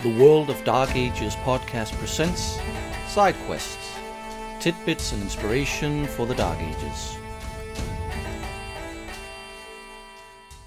The World of Dark Ages podcast presents Side Quests tidbits and inspiration for the Dark Ages.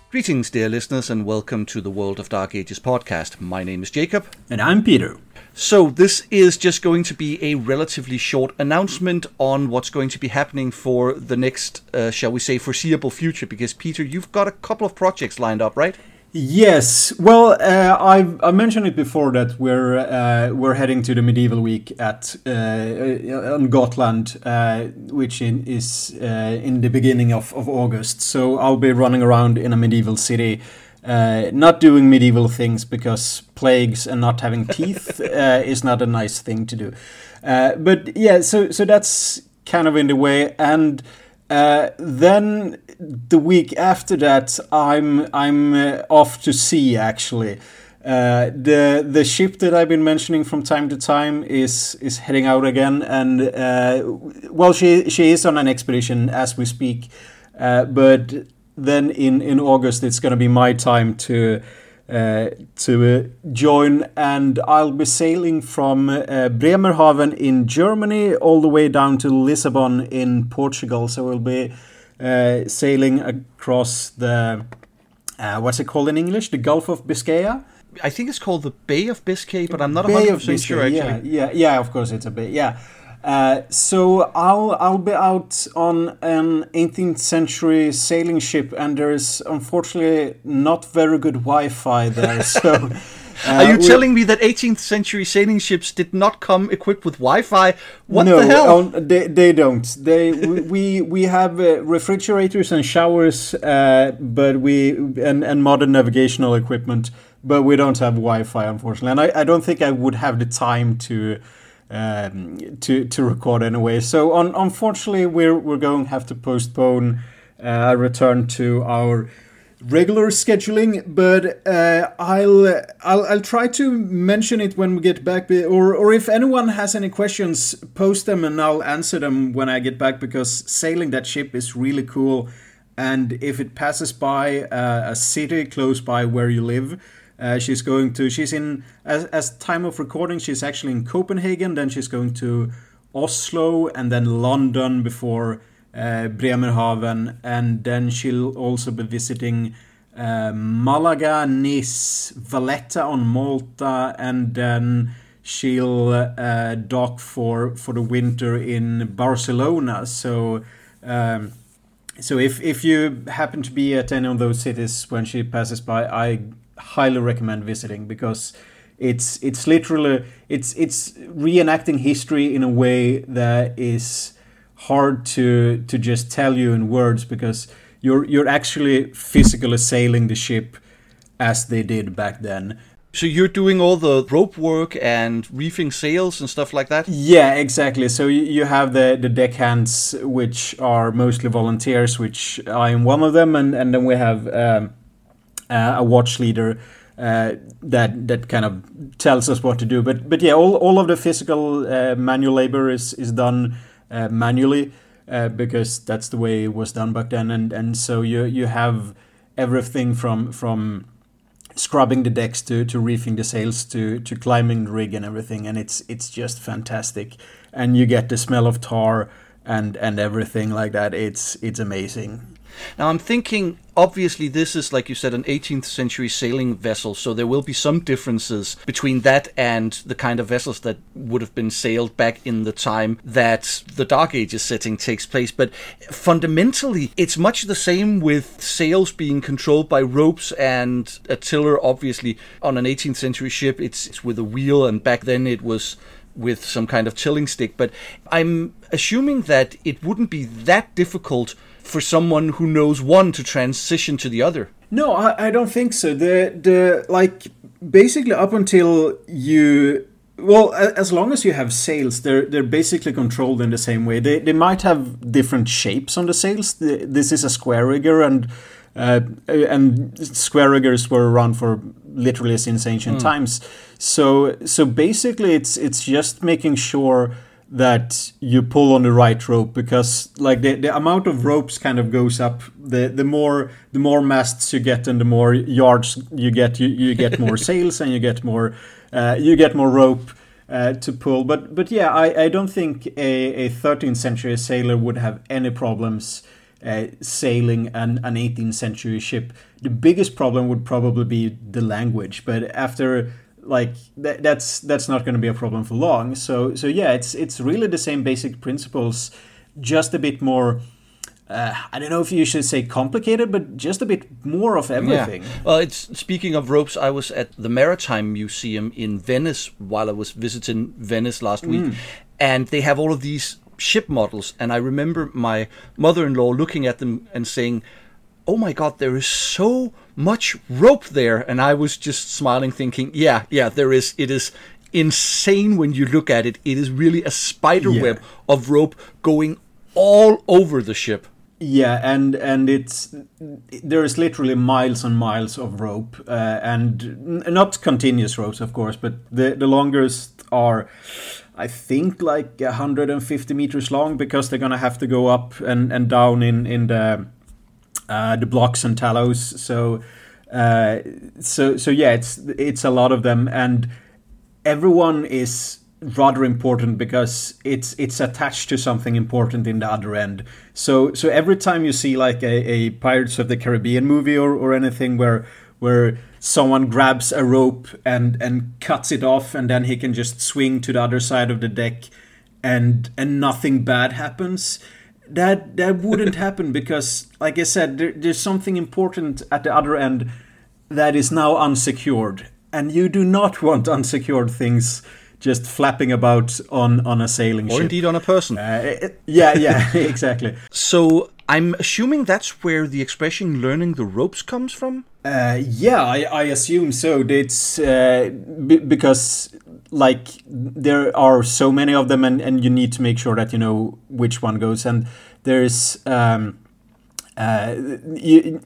Greetings, dear listeners, and welcome to the World of Dark Ages podcast. My name is Jacob. And I'm Peter. So, this is just going to be a relatively short announcement on what's going to be happening for the next, uh, shall we say, foreseeable future. Because, Peter, you've got a couple of projects lined up, right? Yes, well, uh, I I mentioned it before that we're uh, we're heading to the medieval week at uh, on Gotland, uh, which in, is uh, in the beginning of, of August. So I'll be running around in a medieval city, uh, not doing medieval things because plagues and not having teeth is not a nice thing to do. but yeah, so so that's kind of in the way and. Uh, then the week after that, I'm I'm uh, off to sea. Actually, uh, the the ship that I've been mentioning from time to time is is heading out again, and uh, well, she she is on an expedition as we speak. Uh, but then in in August, it's going to be my time to uh, to uh, join, and I'll be sailing from uh, Bremerhaven in Germany all the way down to Lisbon in Portugal. So we'll be uh, sailing across the uh, what's it called in English? The Gulf of Biscay. I think it's called the Bay of Biscay, but I'm not 100% sure actually. Yeah, yeah, yeah, of course it's a bay. Yeah. Uh, so I'll I'll be out on an 18th century sailing ship, and there's unfortunately not very good Wi-Fi there. So. Uh, Are you telling me that 18th century sailing ships did not come equipped with Wi-Fi? What no, the hell? Um, they, they don't. They we we have uh, refrigerators and showers, uh, but we and and modern navigational equipment, but we don't have Wi-Fi, unfortunately. And I, I don't think I would have the time to um, to to record anyway. So on, unfortunately, we're we're going to have to postpone uh, return to our regular scheduling. But uh, I'll, I'll I'll try to mention it when we get back. Or or if anyone has any questions, post them and I'll answer them when I get back. Because sailing that ship is really cool. And if it passes by uh, a city close by where you live, uh, she's going to she's in as, as time of recording she's actually in Copenhagen then she's going to Oslo and then London before uh, Bremerhaven and then she'll also be visiting uh, Malaga, Nice, Valletta on Malta and then she'll uh, dock for for the winter in Barcelona. So um, so if if you happen to be at any of those cities when she passes by I highly recommend visiting because it's it's literally it's it's reenacting history in a way that is hard to to just tell you in words because you're you're actually physically sailing the ship as they did back then. So you're doing all the rope work and reefing sails and stuff like that? Yeah, exactly. So you have the the deckhands, which are mostly volunteers, which I am one of them, and and then we have. Um, uh, a watch leader uh, that that kind of tells us what to do. But but yeah, all, all of the physical uh, manual labor is is done uh, manually uh, because that's the way it was done back then. And and so you you have everything from from scrubbing the decks to, to reefing the sails to to climbing the rig and everything, and it's it's just fantastic. And you get the smell of tar and and everything like that. It's it's amazing. Now I'm thinking, obviously, this is like you said, an 18th century sailing vessel, so there will be some differences between that and the kind of vessels that would have been sailed back in the time that the Dark Ages setting takes place. But fundamentally, it's much the same with sails being controlled by ropes and a tiller. Obviously, on an 18th century ship, it's, it's with a wheel, and back then it was with some kind of tilling stick. But I'm assuming that it wouldn't be that difficult for someone who knows one to transition to the other. No, I, I don't think so. The the like basically up until you well, as long as you have sails, they're they're basically controlled in the same way. They they might have different shapes on the sails. This is a square rigger, and uh, and square riggers were around for literally since ancient mm. times. So so basically, it's it's just making sure that you pull on the right rope because like the, the amount of ropes kind of goes up. The the more the more masts you get and the more yards you get you, you get more sails and you get more uh, you get more rope uh, to pull. But but yeah I, I don't think a, a 13th century sailor would have any problems uh, sailing an, an 18th century ship. The biggest problem would probably be the language. But after like that, that's that's not going to be a problem for long. So so yeah, it's it's really the same basic principles, just a bit more. Uh, I don't know if you should say complicated, but just a bit more of everything. Yeah. Well, it's speaking of ropes. I was at the Maritime Museum in Venice while I was visiting Venice last week, mm. and they have all of these ship models. And I remember my mother-in-law looking at them and saying, "Oh my God, there is so much rope there. And I was just smiling, thinking, yeah, yeah, there is. It is insane when you look at it. It is really a spider yeah. web of rope going all over the ship. Yeah, and and it's there is literally miles and miles of rope, uh, and not continuous ropes, of course, but the the longest are, I think, like 150 meters long because they're gonna have to go up and and down in in the uh, the blocks and tallows. So, uh, so so yeah, it's it's a lot of them, and everyone is rather important because it's it's attached to something important in the other end. So so every time you see like a, a Pirates of the Caribbean movie or, or anything where where someone grabs a rope and and cuts it off and then he can just swing to the other side of the deck and and nothing bad happens that that wouldn't happen because, like I said, there, there's something important at the other end that is now unsecured, and you do not want unsecured things just flapping about on on a sailing or ship. indeed on a person. Uh, yeah, yeah, exactly. So I'm assuming that's where the expression "learning the ropes" comes from. Uh, yeah, I, I assume so. It's uh, b- because like there are so many of them, and, and you need to make sure that you know which one goes. And there's um, uh, you,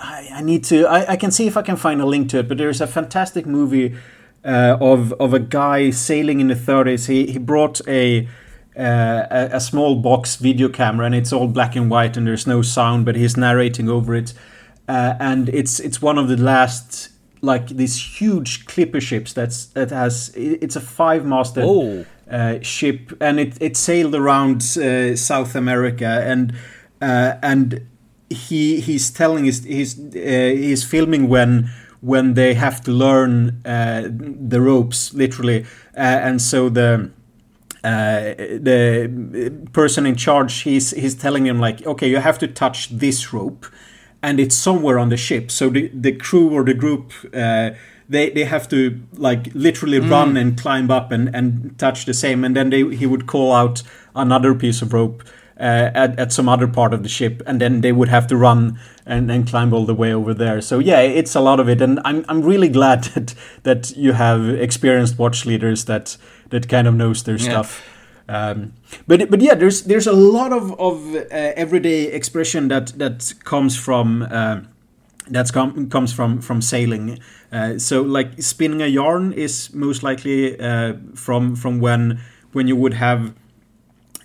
I, I, need to. I, I can see if I can find a link to it. But there's a fantastic movie uh, of of a guy sailing in the 30s. He he brought a uh, a, a, small box video camera and it's all black and white and there's no sound but he's narrating over it uh, and it's it's one of the last like these huge clipper ships that's that has it's a five masted oh. uh, ship and it, it sailed around uh, South America and uh, and he he's telling his he's uh, he's filming when when they have to learn uh, the ropes literally and so the the person in charge he's he's telling him like okay you have to touch this rope and it's somewhere on the ship. So the, the crew or the group, uh, they, they have to like literally mm. run and climb up and, and touch the same. And then they, he would call out another piece of rope uh, at, at some other part of the ship. And then they would have to run and, and climb all the way over there. So yeah, it's a lot of it. And I'm, I'm really glad that, that you have experienced watch leaders that, that kind of knows their yeah. stuff. Um, but but yeah, there's there's a lot of of uh, everyday expression that that comes from uh, that com- comes from from sailing. Uh, so like spinning a yarn is most likely uh, from from when when you would have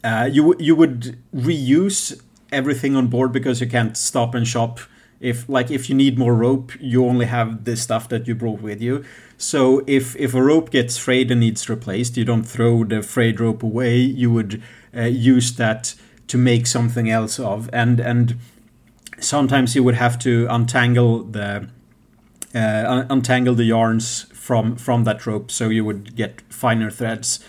uh, you you would reuse everything on board because you can't stop and shop. If like if you need more rope, you only have the stuff that you brought with you. So if if a rope gets frayed and needs replaced, you don't throw the frayed rope away. You would uh, use that to make something else of, and and sometimes you would have to untangle the uh, untangle the yarns from from that rope, so you would get finer threads,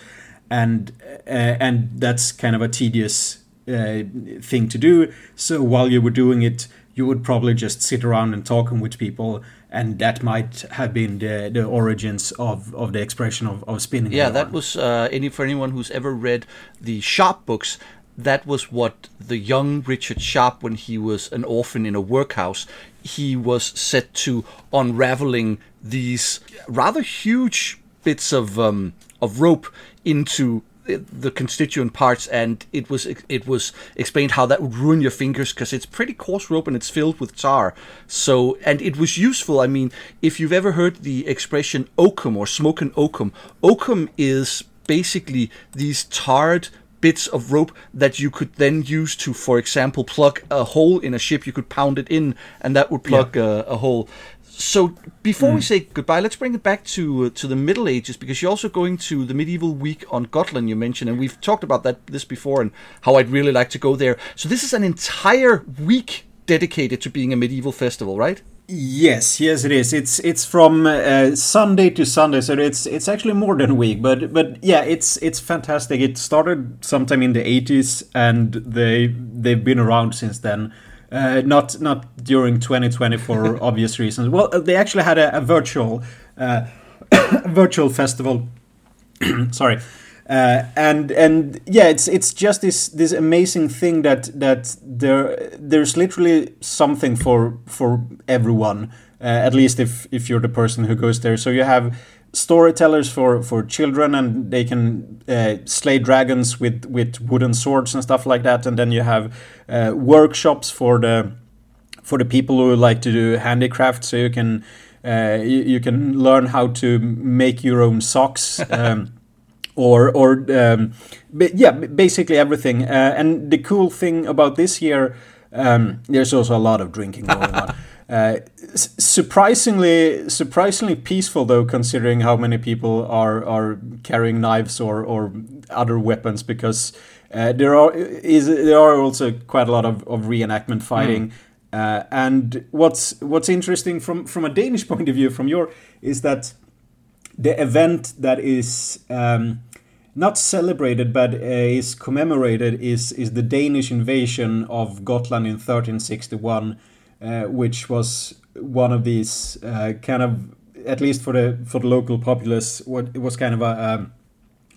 and uh, and that's kind of a tedious uh, thing to do. So while you were doing it, you would probably just sit around and talking with people and that might have been the, the origins of, of the expression of, of spinning. Yeah, that was uh, any for anyone who's ever read the Sharpe books. That was what the young Richard Sharpe, when he was an orphan in a workhouse, he was set to unraveling these rather huge bits of um, of rope into the constituent parts, and it was it was explained how that would ruin your fingers because it's pretty coarse rope and it's filled with tar. So, and it was useful. I mean, if you've ever heard the expression oakum or smoking oakum, oakum is basically these tarred bits of rope that you could then use to, for example, plug a hole in a ship. You could pound it in, and that would plug yeah. a, a, hole. So before mm. we say goodbye, let's bring it back to uh, to the Middle Ages because you're also going to the medieval week on Gotland. You mentioned, and we've talked about that this before, and how I'd really like to go there. So this is an entire week dedicated to being a medieval festival, right? Yes, yes, it is. It's it's from uh, Sunday to Sunday, so it's it's actually more than a week. But but yeah, it's it's fantastic. It started sometime in the eighties, and they they've been around since then. Uh, not not during 2020 for obvious reasons. Well, they actually had a, a virtual uh, virtual festival. Sorry, uh, and and yeah, it's it's just this this amazing thing that that there there's literally something for for everyone. Uh, at least if if you're the person who goes there. So you have storytellers for for children, and they can uh, slay dragons with with wooden swords and stuff like that. And then you have uh, workshops for the for the people who like to do handicraft, so you can. Uh, you, you, can learn how to make your own socks. Um, or or um, yeah, basically everything. Uh, and the cool thing about this year, um, there's also a lot of drinking going on. Uh, surprisingly, surprisingly peaceful though, considering how many people are are carrying knives or or other weapons, because uh, there are is there are also quite a lot of, of reenactment fighting. Mm. Uh, and what's what's interesting from from a Danish point of view, from your, is that the event that is um, not celebrated but uh, is commemorated is is the Danish invasion of Gotland in 1361, uh, which was one of these uh, kind of at least for the for the local populace, what it was kind of a, a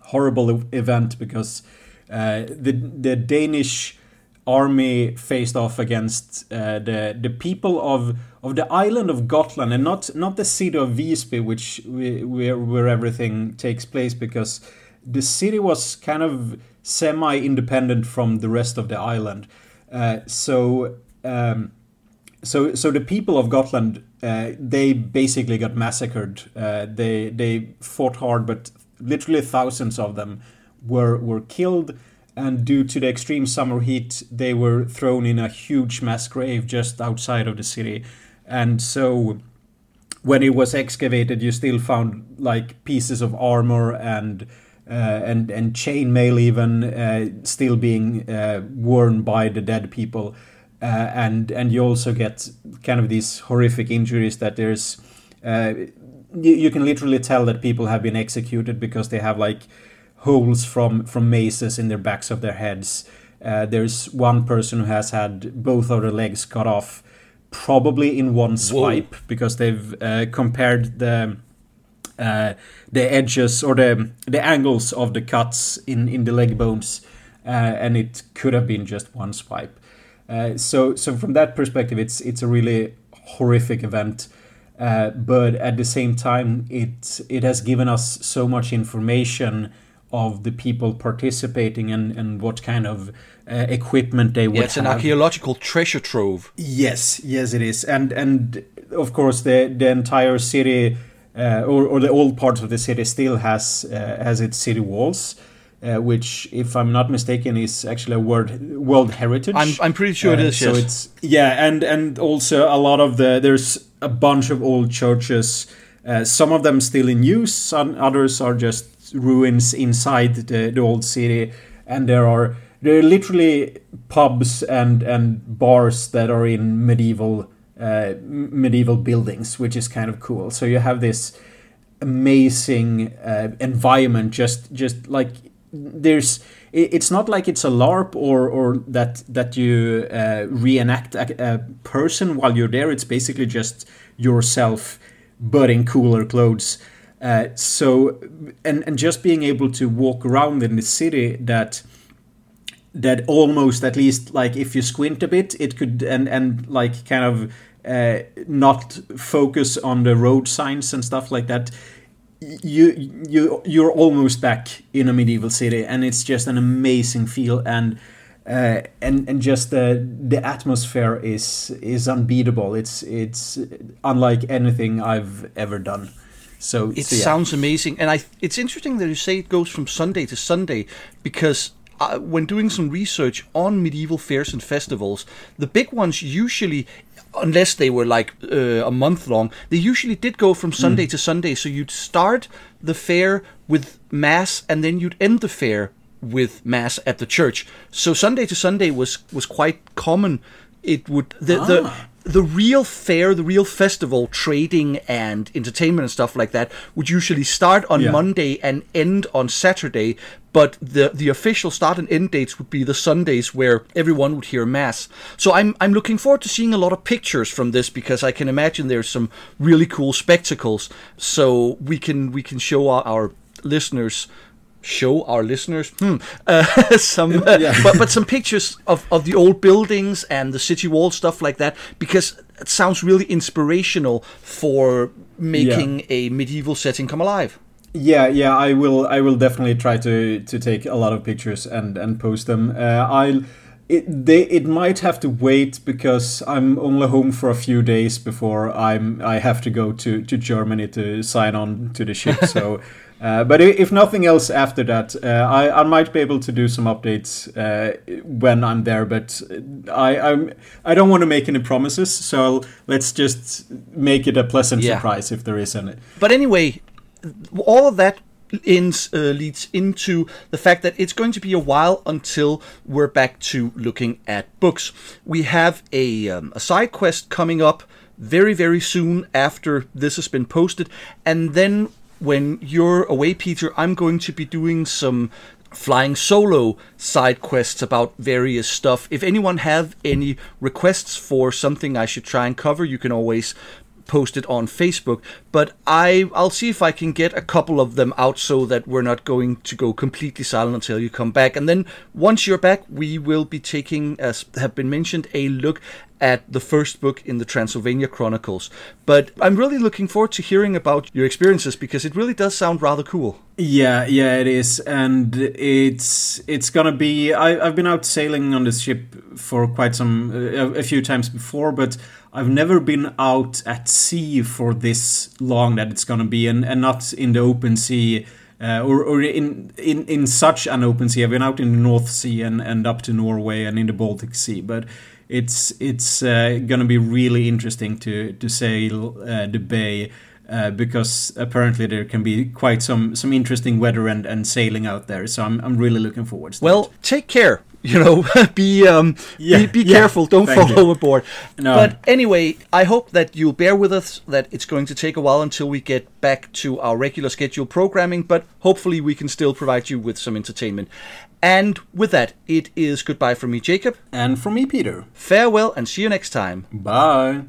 horrible event because uh, the the Danish army faced off against uh, the the people of of the island of Gotland and not not the city of Visby, which where where everything takes place, because the city was kind of semi-independent from the rest of the island. Uh, so. Um, so, so the people of Gotland, uh, they basically got massacred. Uh, they they fought hard, but literally thousands of them were were killed and due to the extreme summer heat, they were thrown in a huge mass grave just outside of the city. And so, when it was excavated, you still found like pieces of armor and uh, and and chainmail even uh, still being uh, worn by the dead people, uh, and and you also get kind of these horrific injuries that there's. Uh, you, you can literally tell that people have been executed because they have like holes from from maces in their backs of their heads. Uh, there's one person who has had both of their legs cut off, probably in one swipe, Whoa. because they've uh, compared the uh, the edges or the the angles of the cuts in in the leg bones, uh, and it could have been just one swipe. Uh, so so from that perspective, it's it's a really horrific event. Uh, but at the same time, it it has given us so much information of the people participating and, and what kind of uh, equipment they would yeah, it's have. an archaeological treasure trove. Yes, yes, it is, and and of course the the entire city uh, or or the old parts of the city still has uh, has its city walls. Uh, which, if I'm not mistaken, is actually a world world heritage. I'm, I'm pretty sure it uh, is. So yes. it's yeah, and and also a lot of the there's a bunch of old churches. Uh, some of them still in use. and others are just ruins inside the, the old city, and there are there are literally pubs and and bars that are in medieval uh, medieval buildings, which is kind of cool. So you have this amazing uh, environment, just just like there's. It's not like it's a LARP or or that that you uh, reenact a, a person while you're there. It's basically just yourself, but in cooler clothes. Uh, so and and just being able to walk around in the city that that almost at least like if you squint a bit it could and and like kind of uh, not focus on the road signs and stuff like that you you you're almost back in a medieval city and it's just an amazing feel and uh, and and just the the atmosphere is is unbeatable it's it's unlike anything I've ever done So It so, yeah. sounds amazing, and I. It's interesting that you say it goes from Sunday to Sunday because uh, when doing some research on medieval fairs and festivals, the big ones usually, unless they were like uh, a month long, they usually did go from Sunday to Sunday. So you'd start the fair with mass, and then you'd end the fair with mass at the church. So Sunday to Sunday was was quite common. It would the the ah. the real fair, the real festival, trading and entertainment and stuff like that would usually start on Yeah. Monday and end on Saturday. But the the official start and end dates would be the Sundays where everyone would hear mass. So I'm I'm looking forward to seeing a lot of pictures from this because I can imagine there's some really cool spectacles. So we can we can show our, our listeners show our listeners hmm, uh, some uh, Yeah. but but some pictures of, of the old buildings and the city wall stuff like that because it sounds really inspirational for making a medieval setting come alive Yeah, yeah, I will. I will definitely try to to take a lot of pictures and and post them. Uh, I'll. It they it might have to wait because I'm only home for a few days before I'm I have to go to to Germany to sign on to the ship. So. Uh, but if nothing else after that, uh, I, I might be able to do some updates uh, when I'm there. But I I'm, I don't want to make any promises, so let's just make it a pleasant Yeah. surprise if there is any. but anyway all of that ins, uh, leads into the fact that it's going to be a while until we're back to looking at books. We have a, um, a side quest coming up very, very soon after this has been posted. And then when you're away, Peter, I'm going to be doing some flying solo side quests about various stuff. If anyone have any requests for something I should try and cover, you can always post it on Facebook. But I I'll see if I can get a couple of them out so that we're not going to go completely silent until you come back. And then once you're back, we will be taking, as have been mentioned, a look at the first book in the Transylvania Chronicles. But I'm really looking forward to hearing about your experiences because it really does sound rather cool. Yeah, yeah, it is, and it's it's gonna be. I, I've been out sailing on this ship for quite some a, a few times before, but I've never been out at sea for this long that it's gonna be, and, and not in the open sea. Uh, or, or in, in in such an open sea. I've been out in the North Sea and, and up to Norway and in the Baltic Sea, but it's it's uh, gonna be really interesting to to sail uh, the bay uh, because apparently there can be quite some some interesting weather and, and sailing out there. So I'm I'm really looking forward. To Well, take care. You know, be um, Yeah, be, be yeah. careful. Don't fall you. overboard. No. But anyway, I hope that you'll bear with us. That it's going to take a while until we get back to our regular schedule programming. But hopefully, we can still provide you with some entertainment. And with that, it is goodbye from me, Jacob. and from me, Peter. Farewell, and see you next time. Bye.